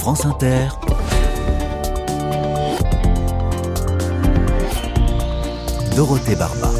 France Inter. Dorothée Barba.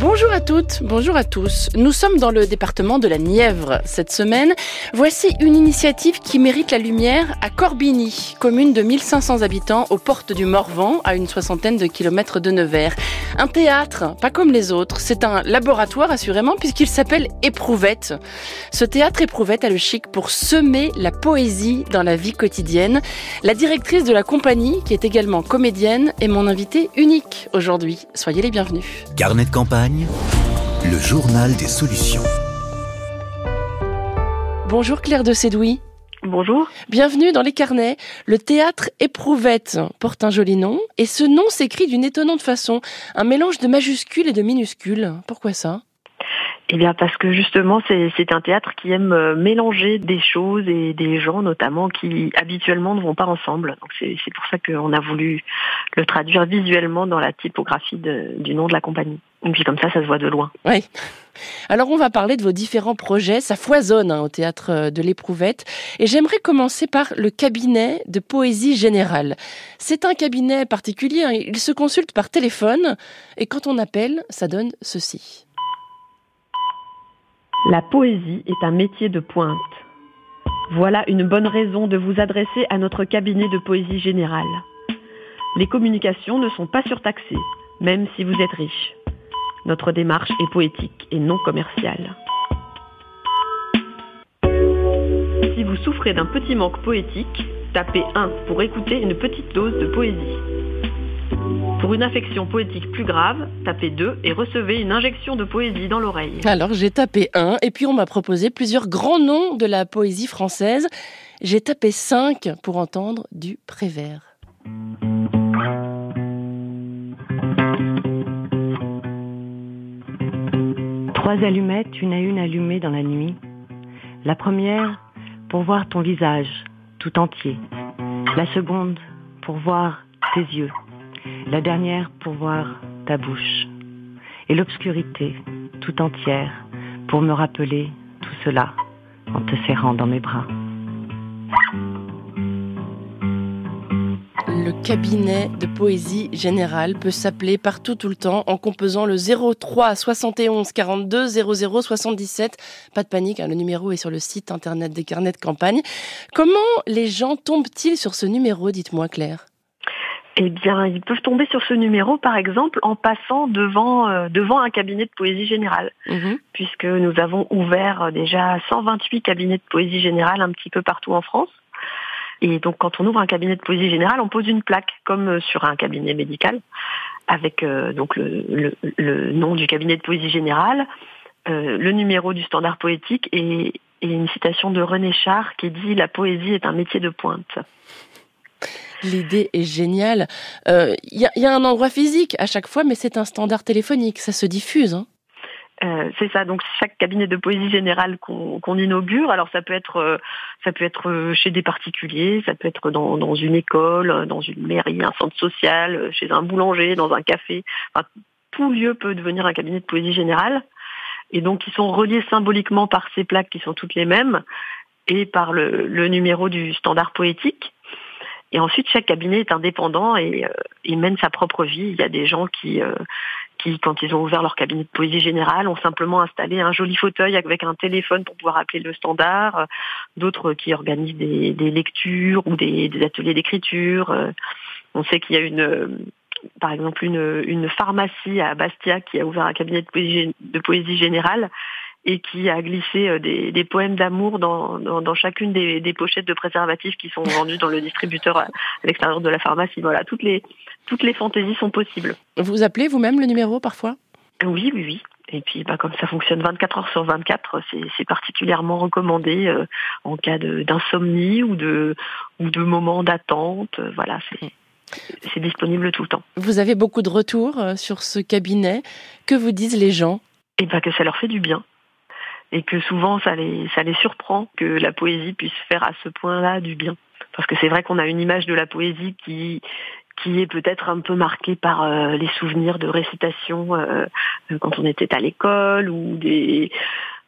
Bonjour à toutes, bonjour à tous. Nous sommes dans le département de la Nièvre cette semaine. Voici une initiative qui mérite la lumière à Corbigny, commune de 1500 habitants aux portes du Morvan, à une soixantaine de kilomètres de Nevers. Un théâtre, pas comme les autres, c'est un laboratoire assurément puisqu'il s'appelle Éprouvette. Ce théâtre Éprouvette a le chic pour semer la poésie dans la vie quotidienne. La directrice de la compagnie, qui est également comédienne, est mon invitée unique aujourd'hui. Soyez les bienvenus. Carnet de campagne le journal des solutions. Bonjour Claire de Sédouy. Bonjour. Bienvenue dans les carnets. Le théâtre Éprouvette porte un joli nom et ce nom s'écrit d'une étonnante façon, un mélange de majuscules et de minuscules. Pourquoi ça? Eh bien parce que justement c'est un théâtre qui aime euh, mélanger des choses et des gens notamment qui habituellement ne vont pas ensemble. Donc c'est pour ça qu'on a voulu le traduire visuellement dans la typographie du nom de la compagnie. Et puis comme ça, ça se voit de loin. Oui. Alors on va parler de vos différents projets. Ça foisonne hein, au théâtre euh, de l'Éprouvette. Et j'aimerais commencer par le cabinet de poésie générale. C'est un cabinet particulier. Hein. Il se consulte par téléphone. Et quand on appelle, ça donne ceci. La poésie est un métier de pointe. Voilà une bonne raison de vous adresser à notre cabinet de poésie générale. Les communications ne sont pas surtaxées, même si vous êtes riche. Notre démarche est poétique et non commerciale. Si vous souffrez d'un petit manque poétique, tapez 1 pour écouter une petite dose de poésie. Pour une affection poétique plus grave, tapez 2 et recevez une injection de poésie dans l'oreille. Alors j'ai tapé 1 et puis on m'a proposé plusieurs grands noms de la poésie française. J'ai tapé 5 pour entendre du Prévert. Trois allumettes, une à une allumées dans la nuit. La première pour voir ton visage tout entier. La seconde pour voir tes yeux la dernière pour voir ta bouche, et l'obscurité tout entière pour me rappeler tout cela en te serrant dans mes bras. Le cabinet de poésie générale peut s'appeler partout tout le temps en composant le 03 71 42 00 77. Pas de panique, hein, le numéro est sur le site internet des carnets de campagne. Comment les gens tombent-ils sur ce numéro, dites-moi Claire? Eh bien, ils peuvent tomber sur ce numéro, par exemple, en passant devant euh, devant un cabinet de poésie générale, mhm. puisque nous avons ouvert euh, déjà 128 cabinets de poésie générale un petit peu partout en France. Et donc, quand on ouvre un cabinet de poésie générale, on pose une plaque, comme euh, sur un cabinet médical, avec donc le, nom du cabinet de poésie générale, le numéro du standard poétique et, une citation de René Char qui dit La poésie est un métier de pointe. L'idée est géniale. Il euh, y, a, un endroit physique à chaque fois, mais c'est un standard téléphonique. Ça se diffuse. Hein. Euh, c'est ça. Donc chaque cabinet de poésie générale qu'on inaugure, alors ça peut être euh, ça peut être chez des particuliers, ça peut être dans, une école, dans une mairie, un centre social, chez un boulanger, dans un café. tout lieu peut devenir un cabinet de poésie générale. Et donc ils sont reliés symboliquement par ces plaques qui sont toutes les mêmes et par le numéro du standard poétique. Et ensuite, chaque cabinet est indépendant et euh, il mène sa propre vie. Il y a des gens qui, euh, qui, quand ils ont ouvert leur cabinet de poésie générale, ont simplement installé un joli fauteuil avec un téléphone pour pouvoir appeler le standard. D'autres qui organisent des, des lectures ou des, des ateliers d'écriture. On sait qu'il y a une par exemple une, une pharmacie à Bastia qui a ouvert un cabinet de poésie, de poésie générale et qui a glissé euh, des, poèmes d'amour dans, dans, chacune des, pochettes de préservatifs qui sont vendues dans le distributeur à, l'extérieur de la pharmacie. Voilà, toutes les, toutes les fantaisies sont possibles. Vous appelez vous-même le numéro parfois? Oui, oui, oui. Et puis, bah, comme ça fonctionne 24 heures sur 24, c'est particulièrement recommandé euh, en cas d'insomnie ou de, ou de moments d'attente. Voilà, c'est disponible tout le temps. Vous avez beaucoup de retours euh, sur ce cabinet. Que vous disent les gens? Eh ben, que ça leur fait du bien et que souvent ça les, ça les surprend que la poésie puisse faire à ce point-là du bien. Parce que c'est vrai qu'on a une image de la poésie qui, est peut-être un peu marquée par euh, les souvenirs de récitation euh, quand on était à l'école ou des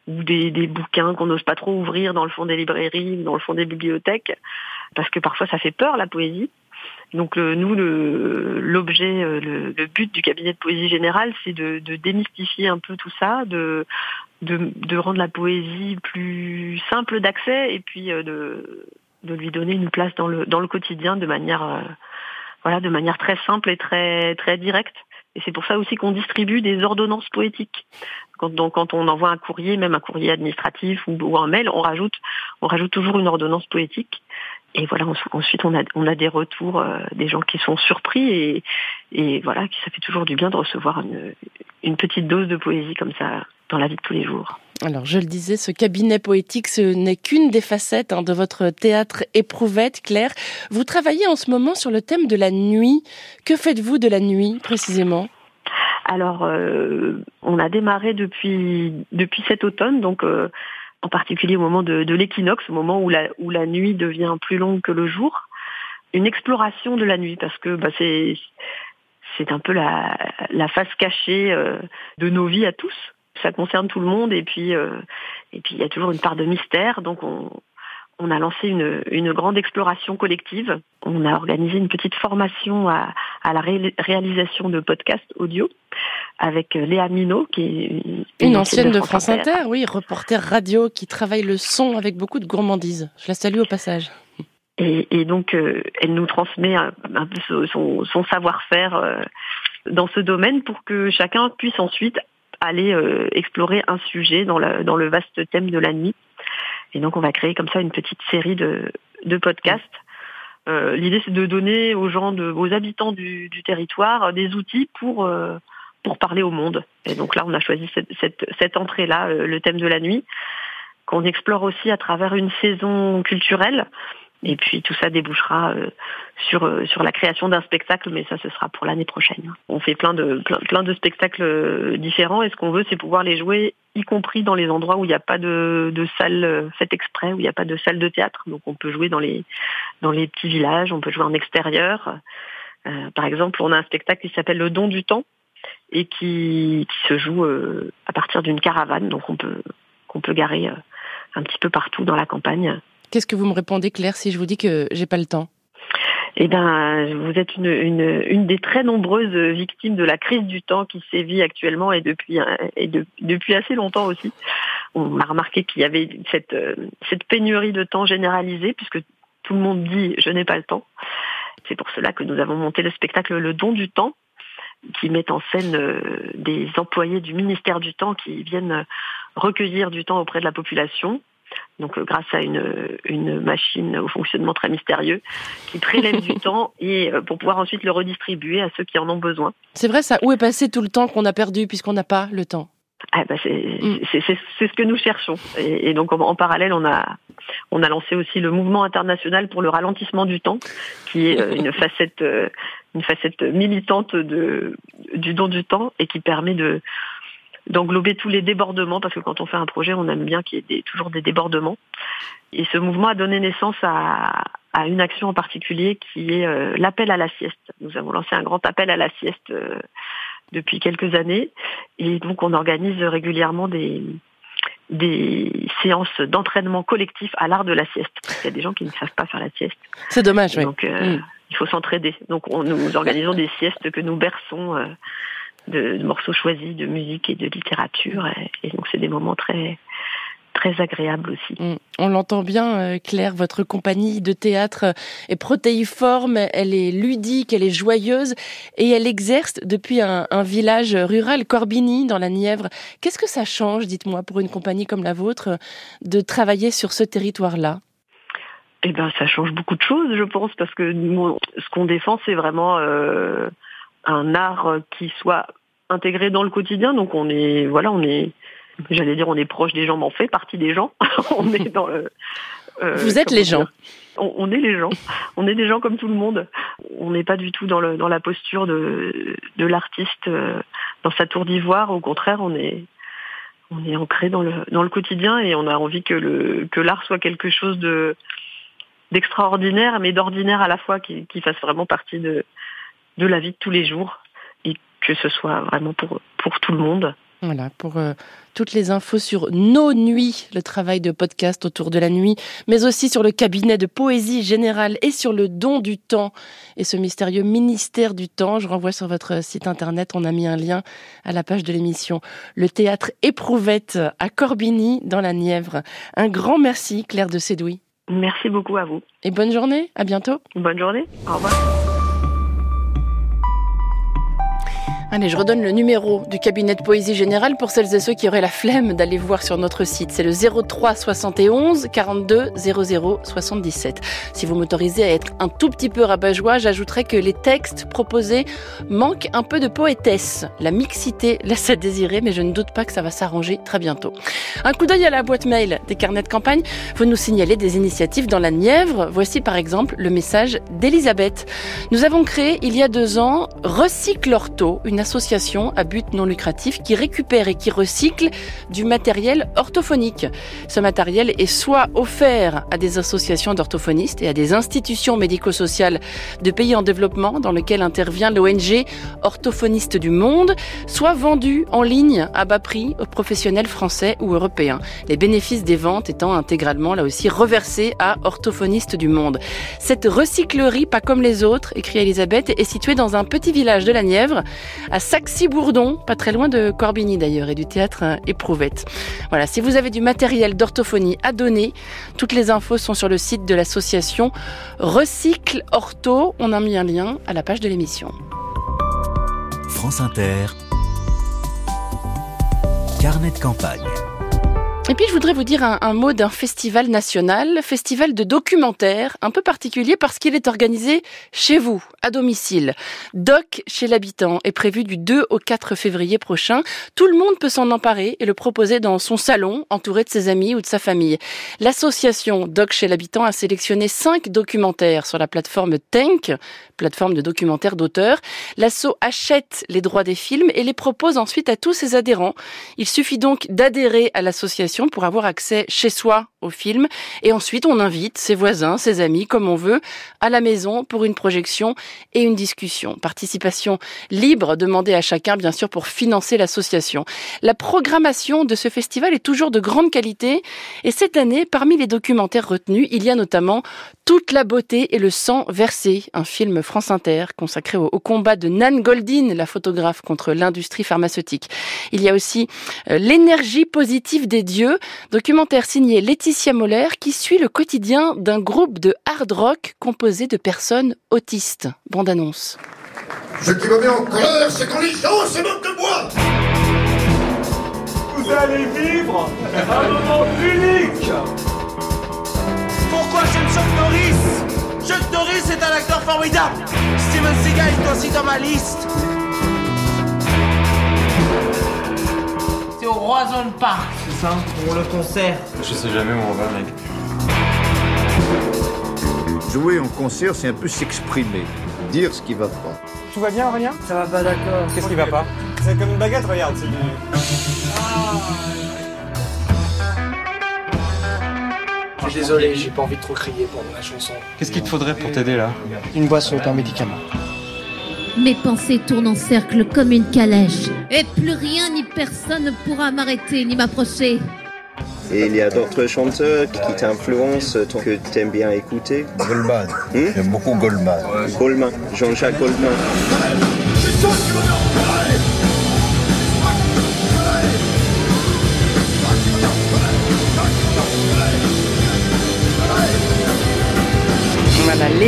ou des, des bouquins qu'on n'ose pas trop ouvrir dans le fond des librairies, dans le fond des bibliothèques, parce que parfois ça fait peur la poésie. Donc le, nous, l'objet, le, le, le, but du cabinet de poésie générale, c'est de, de, démystifier un peu tout ça, de, de, de rendre la poésie plus simple d'accès et puis de, de lui donner une place dans le, dans le quotidien de manière, voilà, de manière très simple et très, très directe. Et c'est pour ça aussi qu'on distribue des ordonnances poétiques. Quand, donc, quand on envoie un courrier, même un courrier administratif ou, ou, un mail, on rajoute, on rajoute toujours une ordonnance poétique. Et voilà, ensuite on a, on a des retours, euh, des gens qui sont surpris et, et voilà, ça fait toujours du bien de recevoir une, une petite dose de poésie comme ça dans la vie de tous les jours. Alors, je le disais, ce cabinet poétique, ce n'est qu'une des facettes hein, de votre théâtre éprouvette, Claire. Vous travaillez en ce moment sur le thème de la nuit. Que faites-vous de la nuit, précisément? Alors, euh, on a démarré depuis, depuis cet automne, donc euh, en particulier au moment de, de l'équinoxe, au moment où la, où la nuit devient plus longue que le jour. Une exploration de la nuit, parce que bah, c'est un peu la, la face cachée euh, de nos vies à tous ça concerne tout le monde et puis euh, il y a toujours une part de mystère. Donc on, on a lancé une, une grande exploration collective. On a organisé une petite formation à, à la ré réalisation de podcasts audio avec euh, Léa Minot, qui est une, une ancienne, de France, Inter. Inter, oui, reporter radio qui travaille le son avec beaucoup de gourmandise. Je la salue au passage. Et, et donc, euh, elle nous transmet un, un peu son, son savoir-faire euh, dans ce domaine pour que chacun puisse ensuite aller euh, explorer un sujet dans, la, dans le vaste thème de la nuit. Et donc on va créer comme ça une petite série de, de podcasts. L'idée c'est de donner aux gens, de, aux habitants du, du territoire des outils pour, pour parler au monde. Et donc là on a choisi cette, cette, cette entrée-là, euh, le thème de la nuit, qu'on explore aussi à travers une saison culturelle et puis tout ça débouchera euh, sur euh, sur la création d'un spectacle, mais ça ce sera pour l'année prochaine. On fait plein de plein, plein de spectacles différents et ce qu'on veut c'est pouvoir les jouer y compris dans les endroits où il n'y a pas de, de salle faite exprès, où il n'y a pas de salle de théâtre. Donc on peut jouer dans les dans les petits villages, on peut jouer en extérieur. Euh, par exemple, on a un spectacle qui s'appelle Le Don du temps et qui, qui se joue euh, à partir d'une caravane, donc on peut qu'on peut garer un petit peu partout dans la campagne. Qu'est-ce que vous me répondez, Claire, si je vous dis que j'ai pas le temps? Eh bien, vous êtes une, une, une, des très nombreuses victimes de la crise du temps qui sévit actuellement et depuis, et de, depuis assez longtemps aussi. On a remarqué qu'il y avait cette, cette pénurie de temps généralisée puisque tout le monde dit je n'ai pas le temps. C'est pour cela que nous avons monté le spectacle Le don du temps qui met en scène des employés du ministère du temps qui viennent recueillir du temps auprès de la population donc euh, grâce à une, une machine au fonctionnement très mystérieux qui prélève du temps et euh, pour pouvoir ensuite le redistribuer à ceux qui en ont besoin. C'est vrai ça, où est passé tout le temps qu'on a perdu puisqu'on n'a pas le temps? Ah bah c'est mm. ce que nous cherchons. Et, et donc en, en, parallèle, on a on a lancé aussi le mouvement international pour le ralentissement du temps, qui est euh, une facette une facette militante de du don du temps et qui permet de d'englober tous les débordements, parce que quand on fait un projet, on aime bien qu'il y ait des, toujours des débordements. Et ce mouvement a donné naissance à, à une action en particulier qui est euh, l'appel à la sieste. Nous avons lancé un grand appel à la sieste euh, depuis quelques années, et donc on organise régulièrement des, des séances d'entraînement collectif à l'art de la sieste. Parce qu'il y a des gens qui ne savent pas faire la sieste. C'est dommage, oui. Donc, euh, mm. il faut s'entraider. Donc, on, nous organisons des siestes que nous berçons euh, de, de, morceaux choisis de musique et de littérature. Et, et donc, c'est des moments très très agréables aussi. Mmh. On l'entend bien, euh, Claire, votre compagnie de théâtre est protéiforme, elle est ludique, elle est joyeuse et elle exerce depuis un, un village rural, Corbigny, dans la Nièvre. Qu'est-ce que ça change, dites-moi, pour une compagnie comme la vôtre, de travailler sur ce territoire-là? Eh ben, ça change beaucoup de choses, je pense, parce que ce qu'on défend, c'est vraiment euh, un art qui soit intégré dans le quotidien. Donc, on est, voilà, on est, j'allais dire, on est proche des gens, mais on fait partie des gens. on est dans le. Euh, Vous êtes les gens. On, on, est les gens. On est des gens comme tout le monde. On n'est pas du tout dans, le, dans la posture de, de l'artiste euh, dans sa tour d'ivoire. Au contraire, on est, on est ancré dans le, dans le quotidien et on a envie que le, que l'art soit quelque chose de, d'extraordinaire, mais d'ordinaire à la fois, qui, qui fasse vraiment partie de, de la vie de tous les jours et que ce soit vraiment pour, pour tout le monde Voilà, pour euh, toutes les infos sur Nos Nuits, le travail de podcast autour de la nuit, mais aussi sur le cabinet de poésie générale et sur le don du temps et ce mystérieux ministère du temps. Je renvoie sur votre site internet, on a mis un lien à la page de l'émission. Le théâtre Éprouvette à Corbigny, dans la Nièvre. Un grand merci, Claire de Sédouy. Merci beaucoup à vous. Et bonne journée, à bientôt. Bonne journée, au revoir. Allez, je redonne le numéro du cabinet de poésie générale pour celles et ceux qui auraient la flemme d'aller voir sur notre site. C'est le 03 71 42 00 77. Si vous m'autorisez à être un tout petit peu rabat-joie, j'ajouterai que les textes proposés manquent un peu de poétesse. La mixité laisse à désirer, mais je ne doute pas que ça va s'arranger très bientôt. Un coup d'œil à la boîte mail des carnets de campagne. Vous nous signalez des initiatives dans la Nièvre. Voici par exemple le message d'Elisabeth. Nous avons créé il y a deux ans Recycle Ortho, une association à but non lucratif qui récupère et qui recycle du matériel orthophonique. Ce matériel est soit offert à des associations d'orthophonistes et à des institutions médico-sociales de pays en développement dans lesquelles intervient l'ONG Orthophonistes du Monde, soit vendu en ligne à bas prix aux professionnels français ou européens. Les bénéfices des ventes étant intégralement là aussi reversés à Orthophonistes du Monde. Cette recyclerie, pas comme les autres, écrit Elisabeth, est située dans un petit village de la Nièvre, à Saxy-Bourdon, pas très loin de Corbigny d'ailleurs, et du théâtre Éprouvette. Voilà, si vous avez du matériel d'orthophonie à donner, toutes les infos sont sur le site de l'association Recycle Ortho. On a mis un lien à la page de l'émission. France Inter, carnet de campagne. Et puis je voudrais vous dire un, mot d'un festival national, festival de documentaire, un peu particulier parce qu'il est organisé chez vous, à domicile. Doc chez l'habitant est prévu du 2 au 4 février prochain. Tout le monde peut s'en emparer et le proposer dans son salon, entouré de ses amis ou de sa famille. L'association Doc chez l'habitant a sélectionné cinq documentaires sur la plateforme Tank, plateforme de documentaires d'auteurs. L'asso achète les droits des films et les propose ensuite à tous ses adhérents. Il suffit donc d'adhérer à l'association pour avoir accès chez soi au film. Et ensuite, on invite ses voisins, ses amis, comme on veut, à la maison pour une projection et une discussion. Participation libre demandée à chacun, bien sûr, pour financer l'association. La programmation de ce festival est toujours de grande qualité. Et cette année, parmi les documentaires retenus, il y a notamment Toute la beauté et le sang versé, un film France Inter consacré au, au combat de Nan Goldin, la photographe contre l'industrie pharmaceutique. Il y a aussi euh, L'énergie positive des dieux, documentaire signé Laetitia Moller qui suit le quotidien d'un groupe de hard rock composé de personnes autistes. Bande annonce. Ce qui me met en colère, c'est quand les gens se moquent de moi Vous allez vivre un moment unique J'aime Chuck Norris. Chuck Norris est un acteur formidable. Steven Seagal est aussi dans ma liste. C'est au Roison Park, c'est ça Pour le concert. Je sais jamais où on va, mec. Jouer en concert, c'est un peu s'exprimer, dire ce qui va pas. Tout va bien, Aurélien? Ça va pas d'accord. Qu'est-ce qui va pas? C'est comme une baguette, regarde, c'est du... Désolé, j'ai pas envie de trop crier pendant la chanson. Qu'est-ce qu'il te faudrait pour t'aider là Une boisson est un médicament. Mes pensées tournent en cercle comme une calèche. Et plus rien ni personne ne pourra m'arrêter ni m'approcher. Et il y a d'autres chanteurs qui t'influencent, que t'aimes bien écouter Goldman. Hmm J'aime beaucoup Goldman. Goldman, Jean-Jacques Goldman.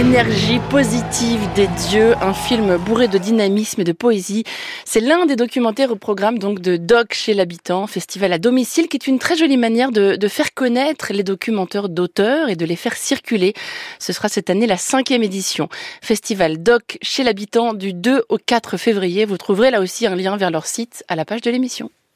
L'énergie positive des dieux, un film bourré de dynamisme et de poésie. C'est l'un des documentaires au programme donc de Doc chez l'habitant, festival à domicile, qui est une très jolie manière de, faire connaître les documentaires d'auteurs et de les faire circuler. Ce sera cette année la cinquième édition. Festival Doc chez l'habitant du 2 au 4 février. Vous trouverez là aussi un lien vers leur site à la page de l'émission.